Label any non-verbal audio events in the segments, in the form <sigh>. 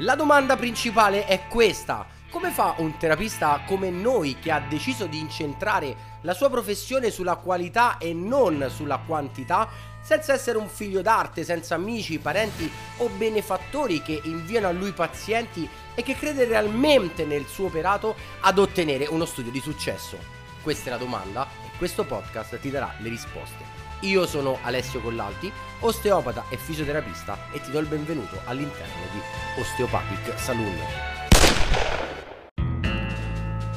La domanda principale è questa. Come fa un terapista come noi che ha deciso di incentrare la sua professione sulla qualità e non sulla quantità, senza essere un figlio d'arte, senza amici, parenti o benefattori che inviano a lui pazienti e che crede realmente nel suo operato ad ottenere uno studio di successo? Questa è la domanda e questo podcast ti darà le risposte. Io sono Alessio Collalti, osteopata e fisioterapista e ti do il benvenuto all'interno di Osteopathic Saloon.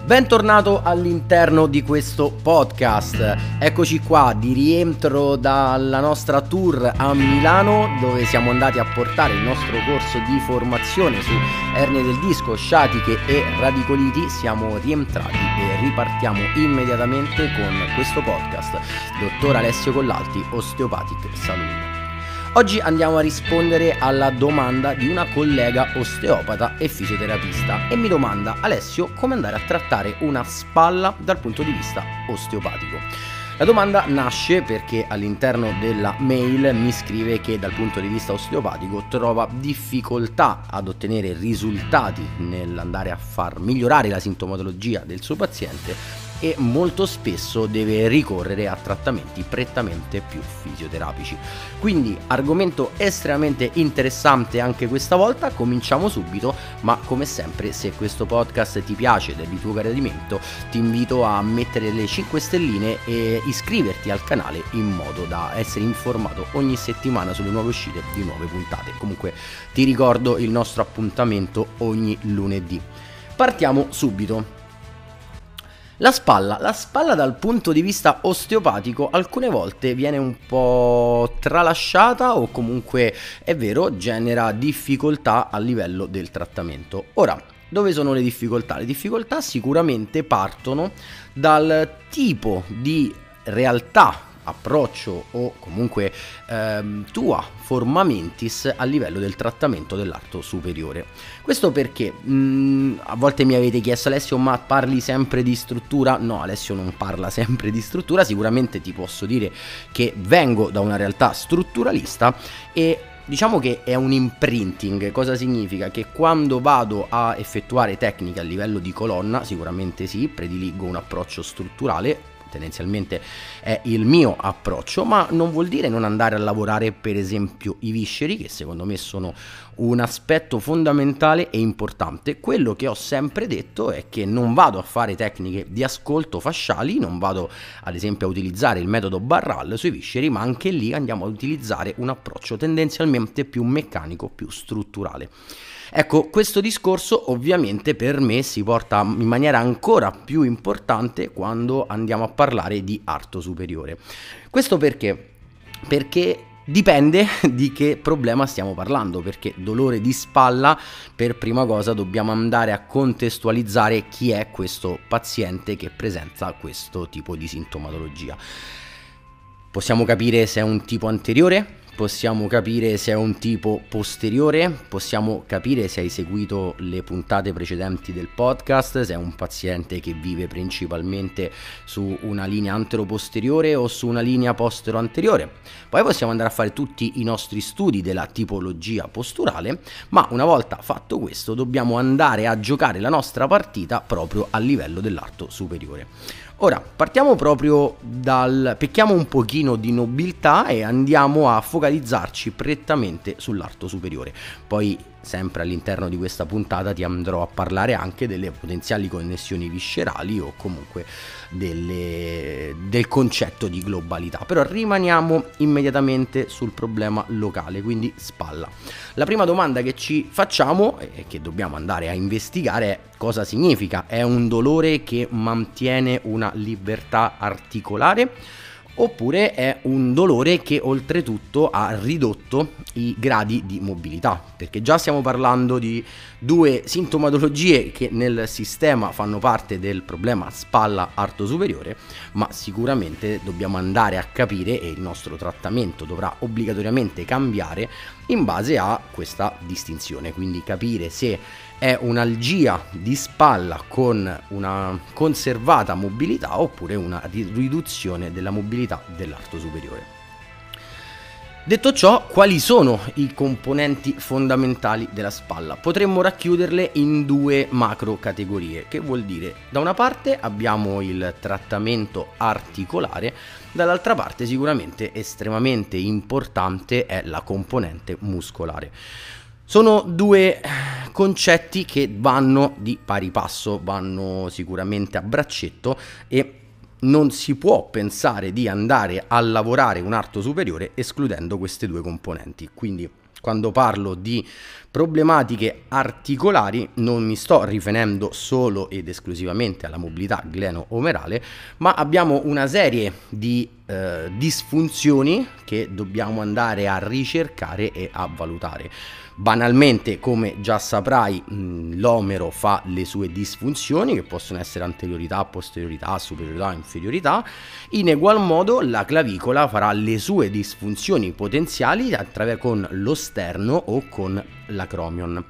Bentornato all'interno di questo podcast. Eccoci qua di rientro dalla nostra tour a Milano dove siamo andati a portare il nostro corso di formazione su ernie del disco, sciatiche e radicoliti. Siamo rientrati e ripartiamo immediatamente con questo podcast. Dottor Alessio Collalti, Osteopathic Salute. Oggi andiamo a rispondere alla domanda di una collega osteopata e fisioterapista e mi domanda Alessio come andare a trattare una spalla dal punto di vista osteopatico. La domanda nasce perché all'interno della mail mi scrive che dal punto di vista osteopatico trova difficoltà ad ottenere risultati nell'andare a far migliorare la sintomatologia del suo paziente e molto spesso deve ricorrere a trattamenti prettamente più fisioterapici. Quindi argomento estremamente interessante anche questa volta, cominciamo subito, ma come sempre se questo podcast ti piace ed è di tuo gradimento ti invito a mettere le 5 stelline e iscriverti al canale in modo da essere informato ogni settimana sulle nuove uscite di nuove puntate. Comunque ti ricordo il nostro appuntamento ogni lunedì. Partiamo subito. La spalla, la spalla dal punto di vista osteopatico alcune volte viene un po' tralasciata o comunque è vero genera difficoltà a livello del trattamento. Ora, dove sono le difficoltà? Le difficoltà sicuramente partono dal tipo di realtà approccio o comunque ehm, tua forma mentis a livello del trattamento dell'arto superiore. Questo perché mh, mm, a volte mi avete chiesto Alessio ma parli sempre di struttura? No, Alessio non parla <laughs> sempre di struttura, sicuramente ti posso dire che vengo da una realtà strutturalista e Diciamo che è un imprinting, cosa significa? Che quando vado a effettuare tecniche a livello di colonna, sicuramente sì, prediligo un approccio strutturale, tendenzialmente è il mio approccio, ma non vuol dire non andare a lavorare per esempio i visceri, che secondo me sono un aspetto fondamentale e importante. Quello che ho sempre detto è che non vado a fare tecniche di ascolto fasciali, non vado ad esempio a utilizzare il metodo Barral sui visceri, ma anche lì andiamo a utilizzare un approccio tendenzialmente più meccanico, più strutturale. Ecco, questo discorso ovviamente per me si porta in maniera ancora più importante quando andiamo a parlare di arto superiore. Questo perché? Perché Dipende <laughs> di che problema stiamo parlando, perché dolore di spalla, per prima cosa dobbiamo andare a contestualizzare chi è questo paziente che presenta questo tipo di sintomatologia. Possiamo capire se è un tipo anteriore, possiamo capire se è un tipo posteriore, possiamo capire se hai seguito le puntate precedenti del podcast, se è un paziente che vive principalmente su una linea antero-posteriore o su una linea postero-anteriore. Poi possiamo andare a fare tutti i nostri studi della tipologia posturale, ma una volta fatto questo dobbiamo andare a giocare la nostra partita proprio a livello dell'arto superiore. Ora, partiamo proprio dal... pecchiamo un pochino di nobiltà e andiamo a focalizzarci prettamente sull'arto superiore. Poi sempre all'interno di questa puntata ti andrò a parlare anche delle potenziali connessioni viscerali o comunque delle, del concetto di globalità. Però rimaniamo immediatamente sul problema locale, quindi spalla. La prima domanda che ci facciamo e che dobbiamo andare a investigare è cosa significa? È un dolore che mantiene una libertà articolare? Oppure è un dolore che oltretutto ha ridotto i gradi di mobilità, perché già stiamo parlando di due sintomatologie che nel sistema fanno parte del problema spalla arto superiore, ma sicuramente dobbiamo andare a capire e il nostro trattamento dovrà obbligatoriamente cambiare in base a questa distinzione, quindi capire se è un'algia di spalla con una conservata mobilità oppure una riduzione della mobilità dell'arto superiore. Detto ciò, quali sono i componenti fondamentali della spalla? Potremmo racchiuderle in due macro categorie, che vuol dire da una parte abbiamo il trattamento articolare, dall'altra parte sicuramente estremamente importante è la componente muscolare. Sono due concetti che vanno di pari passo, vanno sicuramente a braccetto e non si può pensare di andare a lavorare un arto superiore escludendo queste due componenti. Quindi quando parlo di problematiche articolari non mi sto riferendo solo ed esclusivamente alla mobilità gleno-omerale, ma abbiamo una serie di eh, disfunzioni che dobbiamo andare a ricercare e a valutare. Banalmente, come già saprai, l'omero fa le sue disfunzioni che possono essere anteriorità, posteriorità, superiorità, inferiorità. In egual modo la clavicola farà le sue disfunzioni potenziali attraverso lo sterno o con l'acromion.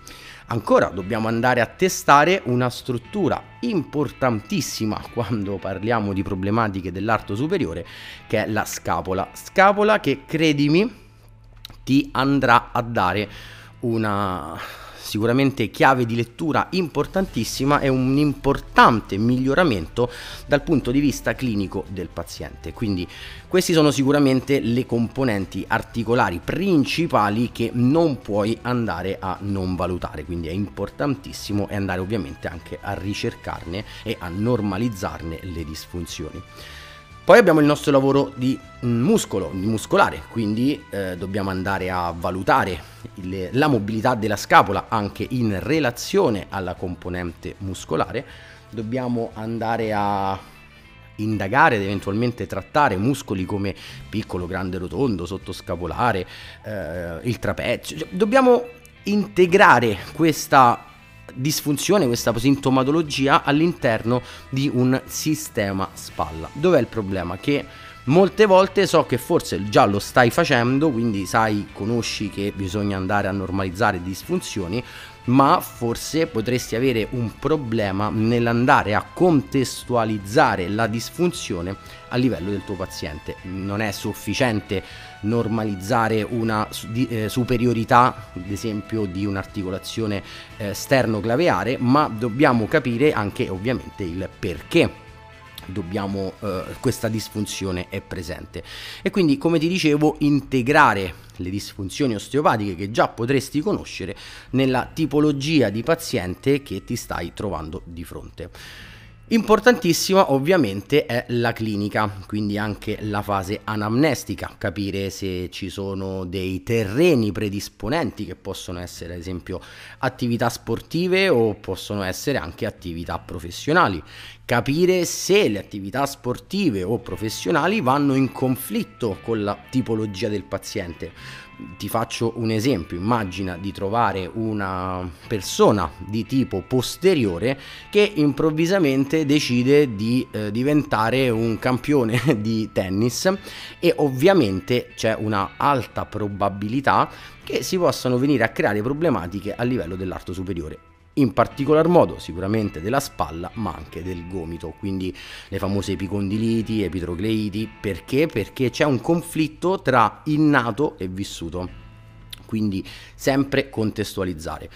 Ancora dobbiamo andare a testare una struttura importantissima quando parliamo di problematiche dell'arto superiore, che è la scapola. Scapola che, credimi, ti andrà a dare una sicuramente chiave di lettura importantissima e un importante miglioramento dal punto di vista clinico del paziente. Quindi queste sono sicuramente le componenti articolari principali che non puoi andare a non valutare, quindi è importantissimo andare ovviamente anche a ricercarne e a normalizzarne le disfunzioni. Poi abbiamo il nostro lavoro di mm, muscolo, di muscolare, quindi eh, dobbiamo andare a valutare il, la mobilità della scapola anche in relazione alla componente muscolare. Dobbiamo andare a indagare ed eventualmente trattare muscoli come piccolo, grande, rotondo, sottoscapolare, eh, il trapezio. Cioè, dobbiamo integrare questa disfunzione, questa sintomatologia all'interno di un sistema spalla. Dov'è il problema? Che molte volte so che forse già lo stai facendo, quindi sai, conosci che bisogna andare a normalizzare disfunzioni, ma forse potresti avere un problema nell'andare a contestualizzare la disfunzione a livello del tuo paziente. Non è sufficiente normalizzare una eh, superiorità, ad esempio, di un'articolazione eh, sternoclaveare, ma dobbiamo capire anche ovviamente il perché dobbiamo, eh, questa disfunzione è presente. E quindi, come ti dicevo, integrare le disfunzioni osteopatiche che già potresti conoscere nella tipologia di paziente che ti stai trovando di fronte. Importantissima ovviamente è la clinica, quindi anche la fase anamnestica, capire se ci sono dei terreni predisponenti che possono essere ad esempio attività sportive o possono essere anche attività professionali, capire se le attività sportive o professionali vanno in conflitto con la tipologia del paziente ti faccio un esempio, immagina di trovare una persona di tipo posteriore che improvvisamente decide di eh, diventare un campione <laughs> di tennis e ovviamente c'è una alta probabilità che si possano venire a creare problematiche a livello dell'arto superiore in particolar modo sicuramente della spalla ma anche del gomito, quindi le famose epicondiliti, epitrocleiti, perché? Perché c'è un conflitto tra innato e vissuto, quindi sempre contestualizzare.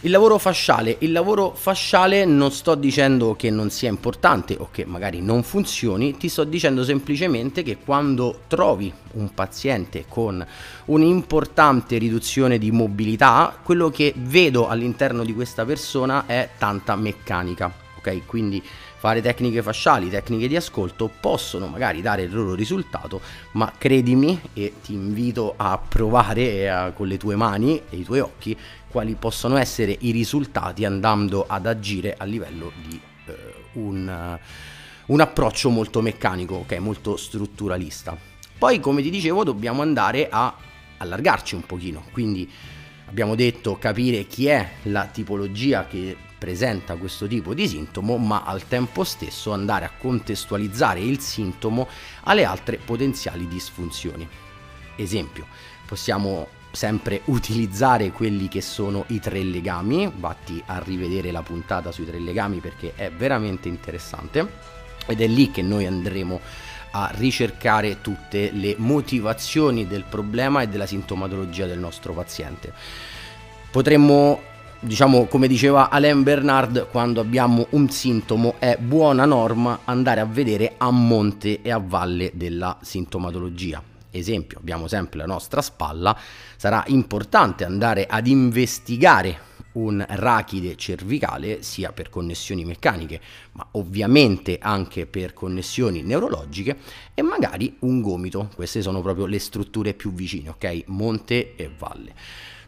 Il lavoro fasciale, il lavoro fasciale non sto dicendo che non sia importante o che magari non funzioni, ti sto dicendo semplicemente che quando trovi un paziente con un'importante riduzione di mobilità, quello che vedo all'interno di questa persona è tanta meccanica, ok? Quindi fare tecniche fasciali, tecniche di ascolto possono magari dare il loro risultato, ma credimi e ti invito a provare a, con le tue mani e i tuoi occhi quali possono essere i risultati andando ad agire a livello di eh, un, un, approccio molto meccanico, ok, molto strutturalista. Poi, come ti dicevo, dobbiamo andare a allargarci un pochino, quindi abbiamo detto capire chi è la tipologia che presenta questo tipo di sintomo, ma al tempo stesso andare a contestualizzare il sintomo alle altre potenziali disfunzioni. Esempio, possiamo sempre utilizzare quelli che sono i tre legami, vatti a rivedere la puntata sui tre legami perché è veramente interessante. Ed è lì che noi andremo a ricercare tutte le motivazioni del problema e della sintomatologia del nostro paziente. Potremmo diciamo come diceva Alain Bernard quando abbiamo un sintomo è buona norma andare a vedere a monte e a valle della sintomatologia esempio abbiamo sempre la nostra spalla sarà importante andare ad investigare un rachide cervicale sia per connessioni meccaniche, ma ovviamente anche per connessioni neurologiche e magari un gomito. Queste sono proprio le strutture più vicine, ok? Monte e valle.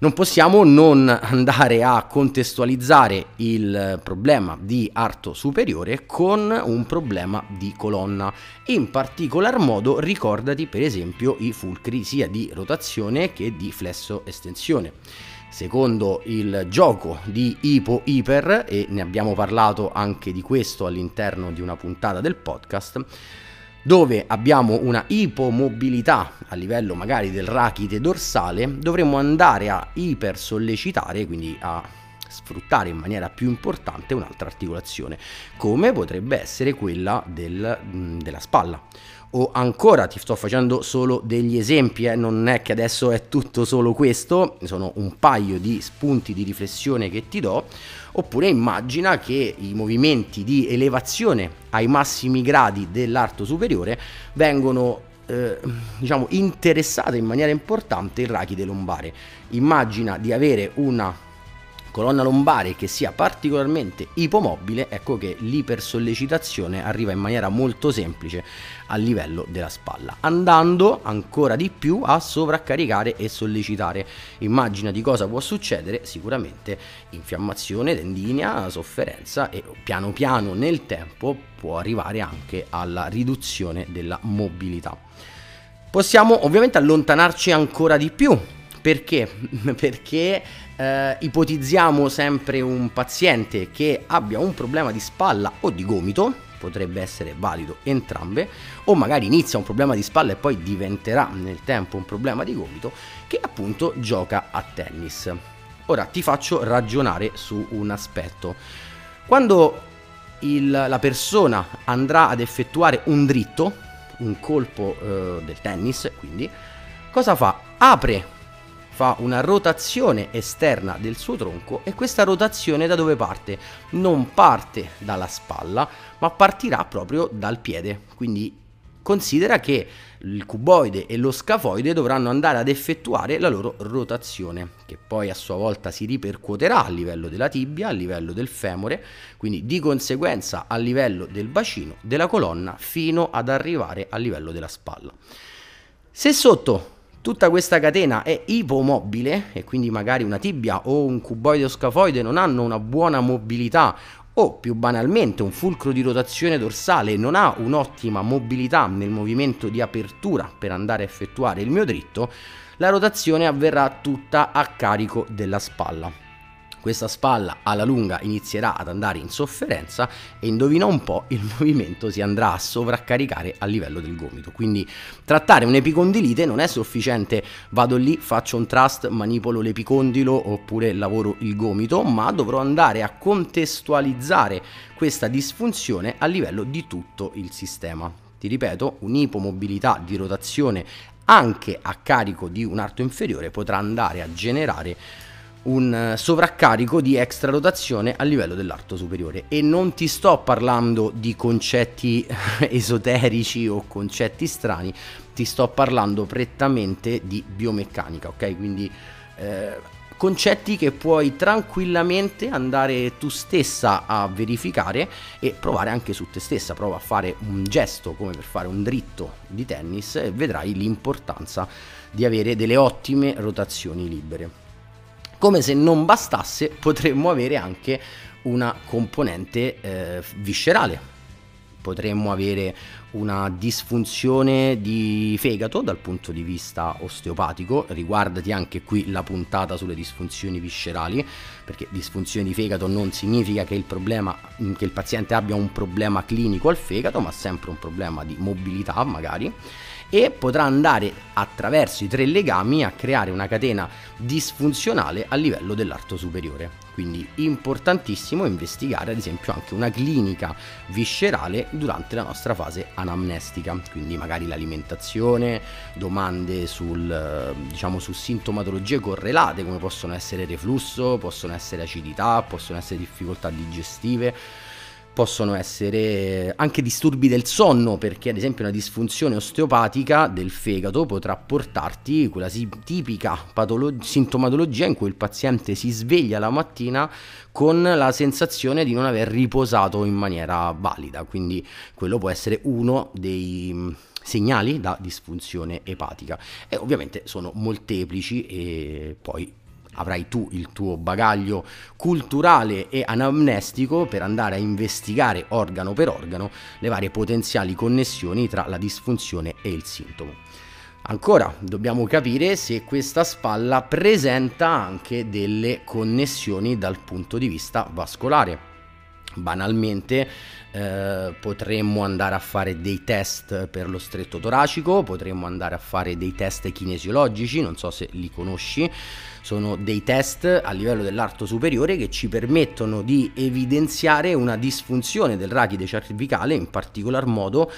Non possiamo non andare a contestualizzare il problema di arto superiore con un problema di colonna. In particolar modo ricordati per esempio i fulcri sia di rotazione che di flesso estensione secondo il gioco di Ipo Iper, e ne abbiamo parlato anche di questo all'interno di una puntata del podcast, dove abbiamo una ipomobilità a livello magari del rachite dorsale, dovremmo andare a ipersollecitare, quindi a sfruttare in maniera più importante un'altra articolazione, come potrebbe essere quella del, della spalla o ancora ti sto facendo solo degli esempi, eh? non è che adesso è tutto solo questo, sono un paio di spunti di riflessione che ti do, oppure immagina che i movimenti di elevazione ai massimi gradi dell'arto superiore vengono eh, diciamo interessate in maniera importante il rachide lombare. Immagina di avere una colonna lombare che sia particolarmente ipomobile, ecco che l'ipersollecitazione arriva in maniera molto semplice a livello della spalla, andando ancora di più a sovraccaricare e sollecitare. Immagina di cosa può succedere, sicuramente infiammazione tendinea, sofferenza e piano piano nel tempo può arrivare anche alla riduzione della mobilità. Possiamo ovviamente allontanarci ancora di più perché? <laughs> Perché eh, ipotizziamo sempre un paziente che abbia un problema di spalla o di gomito, potrebbe essere valido entrambe, o magari inizia un problema di spalla e poi diventerà nel tempo un problema di gomito, che appunto gioca a tennis. Ora ti faccio ragionare su un aspetto. Quando il, la persona andrà ad effettuare un dritto, un colpo eh, del tennis, quindi, cosa fa? Apre fa una rotazione esterna del suo tronco e questa rotazione da dove parte? Non parte dalla spalla, ma partirà proprio dal piede. Quindi considera che il cuboide e lo scafoide dovranno andare ad effettuare la loro rotazione, che poi a sua volta si ripercuoterà a livello della tibia, a livello del femore, quindi di conseguenza a livello del bacino, della colonna, fino ad arrivare a livello della spalla. Se sotto Tutta questa catena è ipomobile e quindi magari una tibia o un cuboide o scafoide non hanno una buona mobilità o più banalmente un fulcro di rotazione dorsale non ha un'ottima mobilità nel movimento di apertura per andare a effettuare il mio dritto, la rotazione avverrà tutta a carico della spalla questa spalla alla lunga inizierà ad andare in sofferenza e indovina un po' il <laughs> movimento si andrà a sovraccaricare a livello del gomito. Quindi trattare un'epicondilite non è sufficiente vado lì, faccio un trust, manipolo l'epicondilo oppure lavoro il gomito, ma dovrò andare a contestualizzare questa disfunzione a livello di tutto il sistema. Ti ripeto, un'ipomobilità di rotazione anche a carico di un arto inferiore potrà andare a generare un eh, sovraccarico di extra rotazione a livello dell'arto superiore e non ti sto parlando di concetti <laughs> esoterici o concetti strani, ti sto parlando prettamente di biomeccanica, ok? Quindi eh, concetti che puoi tranquillamente andare tu stessa a verificare e provare anche su te stessa, prova a fare un gesto come per fare un dritto di tennis e vedrai l'importanza di avere delle ottime rotazioni libere. Come se non bastasse, potremmo avere anche una componente eh, viscerale. Potremmo avere una disfunzione di fegato dal punto di vista osteopatico, riguardati anche qui la puntata sulle disfunzioni viscerali, perché disfunzione di fegato non significa che il, problema, che il paziente abbia un problema clinico al fegato, ma sempre un problema di mobilità magari e potrà andare attraverso i tre legami a creare una catena disfunzionale a livello dell'arto superiore. Quindi importantissimo investigare ad esempio anche una clinica viscerale durante la nostra fase anamnestica, quindi magari l'alimentazione, domande sul, diciamo, su sintomatologie correlate come possono essere reflusso, possono essere acidità, possono essere difficoltà digestive possono essere anche disturbi del sonno, perché ad esempio una disfunzione osteopatica del fegato potrà portarti quella tipica patolo- sintomatologia in cui il paziente si sveglia la mattina con la sensazione di non aver riposato in maniera valida, quindi quello può essere uno dei mm, segnali da disfunzione epatica. E ovviamente sono molteplici e poi avrai tu il tuo bagaglio culturale e anamnestico per andare a investigare organo per organo le varie potenziali connessioni tra la disfunzione e il sintomo. Ancora dobbiamo capire se questa spalla presenta anche delle connessioni dal punto di vista vascolare. Banalmente eh, potremmo andare a fare dei test per lo stretto toracico, potremmo andare a fare dei test kinesiologici, non so se li conosci, sono dei test a livello dell'arto superiore che ci permettono di evidenziare una disfunzione del rachide cervicale, in particolar modo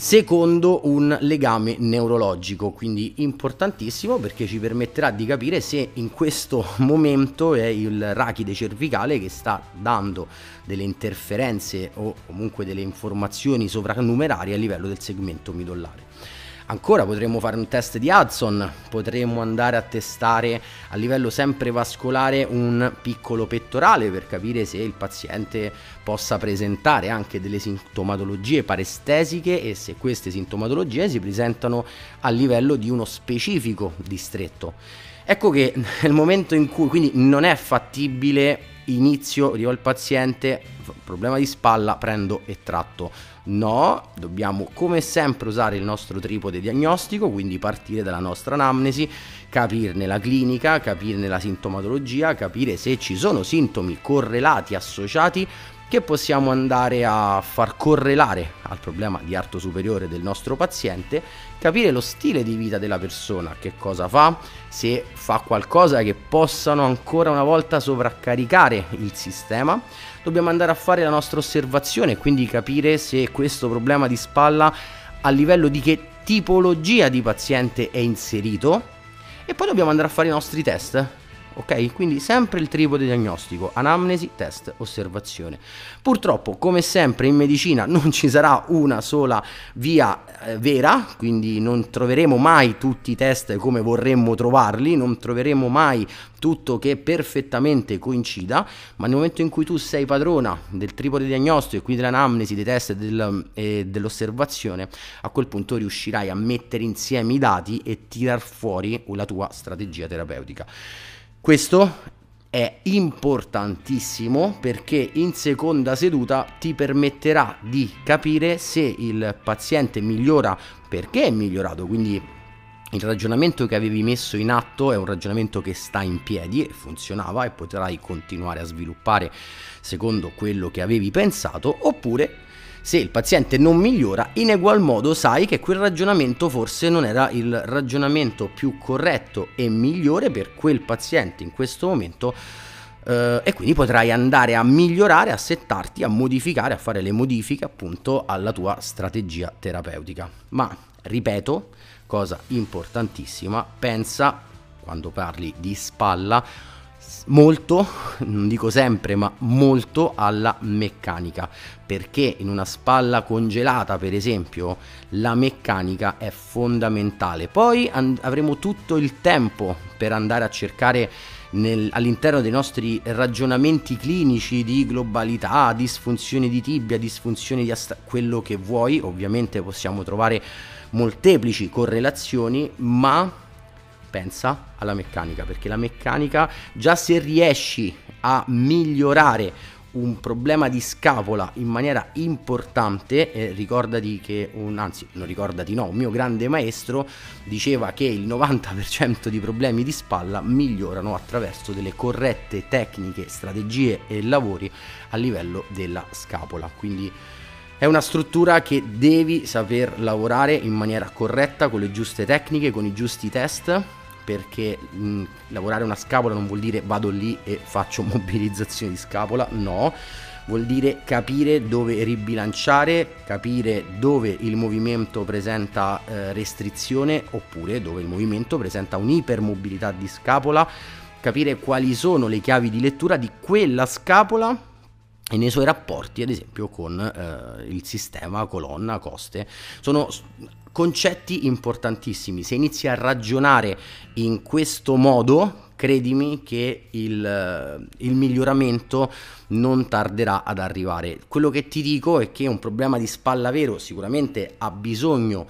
secondo un legame neurologico, quindi importantissimo perché ci permetterà di capire se in questo <laughs> momento è il rachide cervicale che sta dando delle interferenze o comunque delle informazioni sovranumerarie a livello del segmento midollare. Ancora potremmo fare un test di Hudson, potremmo andare a testare a livello sempre vascolare un piccolo pettorale per capire se il paziente possa presentare anche delle sintomatologie parestesiche e se queste sintomatologie si presentano a livello di uno specifico distretto. Ecco che nel momento in cui quindi non è fattibile inizio, arrivo al paziente, problema di spalla, prendo e tratto. No, dobbiamo come sempre usare il nostro tripode diagnostico, quindi partire dalla nostra anamnesi, capirne la clinica, capirne la sintomatologia, capire se ci sono sintomi correlati, associati che possiamo andare a far correlare al problema di arto superiore del nostro paziente, capire lo stile di vita della persona, che cosa fa, se fa qualcosa che possano ancora una volta sovraccaricare il sistema. Dobbiamo andare a fare la nostra osservazione e quindi capire se questo problema di spalla a livello di che tipologia di paziente è inserito e poi dobbiamo andare a fare i nostri test ok? Quindi sempre il tripode diagnostico, anamnesi, test, osservazione. Purtroppo, come sempre in medicina, <laughs> non ci sarà una sola via eh, vera, quindi non troveremo mai tutti i test come vorremmo trovarli, non troveremo mai tutto che perfettamente coincida, ma nel momento in cui tu sei padrona del tripode diagnostico e quindi dell'anamnesi, dei test e, del, e dell'osservazione, a quel punto riuscirai a mettere insieme i dati e tirar fuori la tua strategia terapeutica. Questo è importantissimo perché in seconda seduta ti permetterà di capire se il paziente migliora perché è migliorato, quindi il ragionamento che avevi messo in atto è un ragionamento che sta in piedi e funzionava e potrai continuare a sviluppare secondo quello che avevi pensato oppure se il paziente non migliora, in egual modo sai che quel ragionamento forse non era il ragionamento più corretto e migliore per quel paziente in questo momento Uh, e quindi potrai andare a migliorare, a settarti, a modificare, a fare le modifiche appunto alla tua strategia terapeutica. Ma ripeto, cosa importantissima, pensa quando parli di spalla molto, non dico sempre, ma molto alla meccanica, perché in una spalla congelata, per esempio, la meccanica è fondamentale. Poi and- avremo tutto il tempo per andare a cercare nel, all'interno dei nostri ragionamenti clinici di globalità, disfunzioni di tibia, disfunzioni di astra- quello che vuoi, ovviamente possiamo trovare molteplici correlazioni, ma pensa alla meccanica, perché la meccanica già se riesci a migliorare un problema di scapola in maniera importante, eh, ricordati che un, anzi non ricordati no, un mio grande maestro diceva che il 90% di problemi di spalla migliorano attraverso delle corrette tecniche, strategie e lavori a livello della scapola. Quindi È una struttura che devi saper lavorare in maniera corretta, con le giuste tecniche, con i giusti test, perché mh, lavorare una scapola non vuol dire vado lì e faccio <laughs> mobilizzazione di scapola, no, vuol dire capire dove ribilanciare, capire dove il movimento presenta eh, restrizione oppure dove il movimento presenta un'ipermobilità di scapola, capire quali sono le chiavi di lettura di quella scapola e nei suoi rapporti ad esempio con eh, il sistema colonna coste. Sono concetti importantissimi. Se inizi a ragionare in questo modo credimi che il, eh, il miglioramento non tarderà ad arrivare. Quello che ti dico è che un problema di spalla vero sicuramente ha bisogno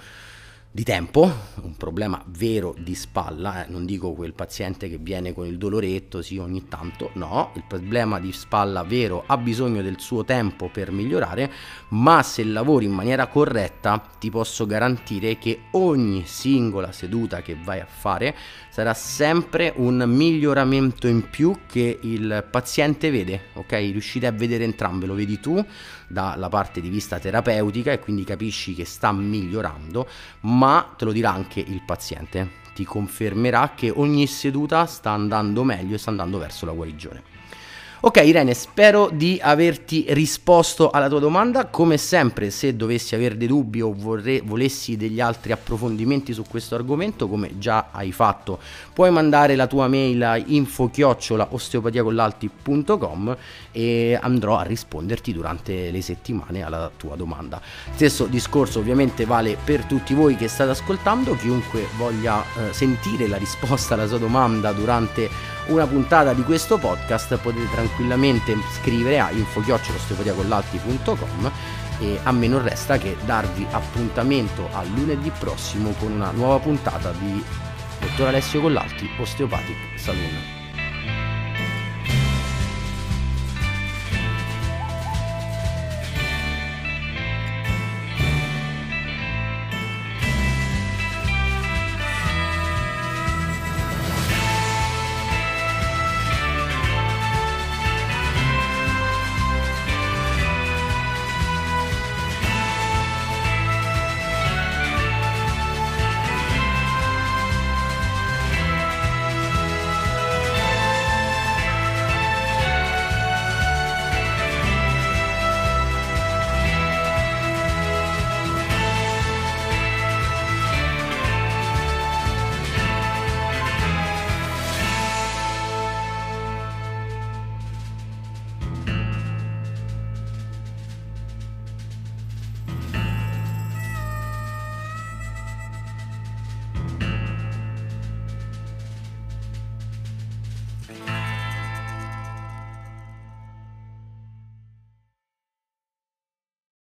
di tempo, un problema vero di spalla, eh, non dico quel paziente che viene con il doloretto, sì, ogni tanto, no, il problema di spalla vero ha bisogno del suo tempo per migliorare, ma se lavori in maniera corretta ti posso garantire che ogni singola seduta che vai a fare sarà sempre un miglioramento in più che il paziente vede, ok? Riuscite a vedere entrambe, lo vedi tu dalla parte di vista terapeutica e quindi capisci che sta migliorando, ma te lo dirà anche il paziente, ti confermerà che ogni seduta sta andando meglio e sta andando verso la guarigione. Ok Irene, spero di averti risposto alla tua domanda. Come sempre, se dovessi avere dei dubbi o vorrei, volessi degli altri approfondimenti su questo argomento, come già hai fatto, puoi mandare la tua mail a info-osteopatiacollalti.com e andrò a risponderti durante le settimane alla tua domanda. Stesso discorso ovviamente vale per tutti voi che state ascoltando, chiunque voglia eh, sentire la risposta alla sua domanda durante una puntata di questo podcast potete tranquillamente scrivere a info-osteopatiacollalti.com e a me non resta che darvi appuntamento a lunedì prossimo con una nuova puntata di Dottor Alessio Collalti, Osteopathic Saloon.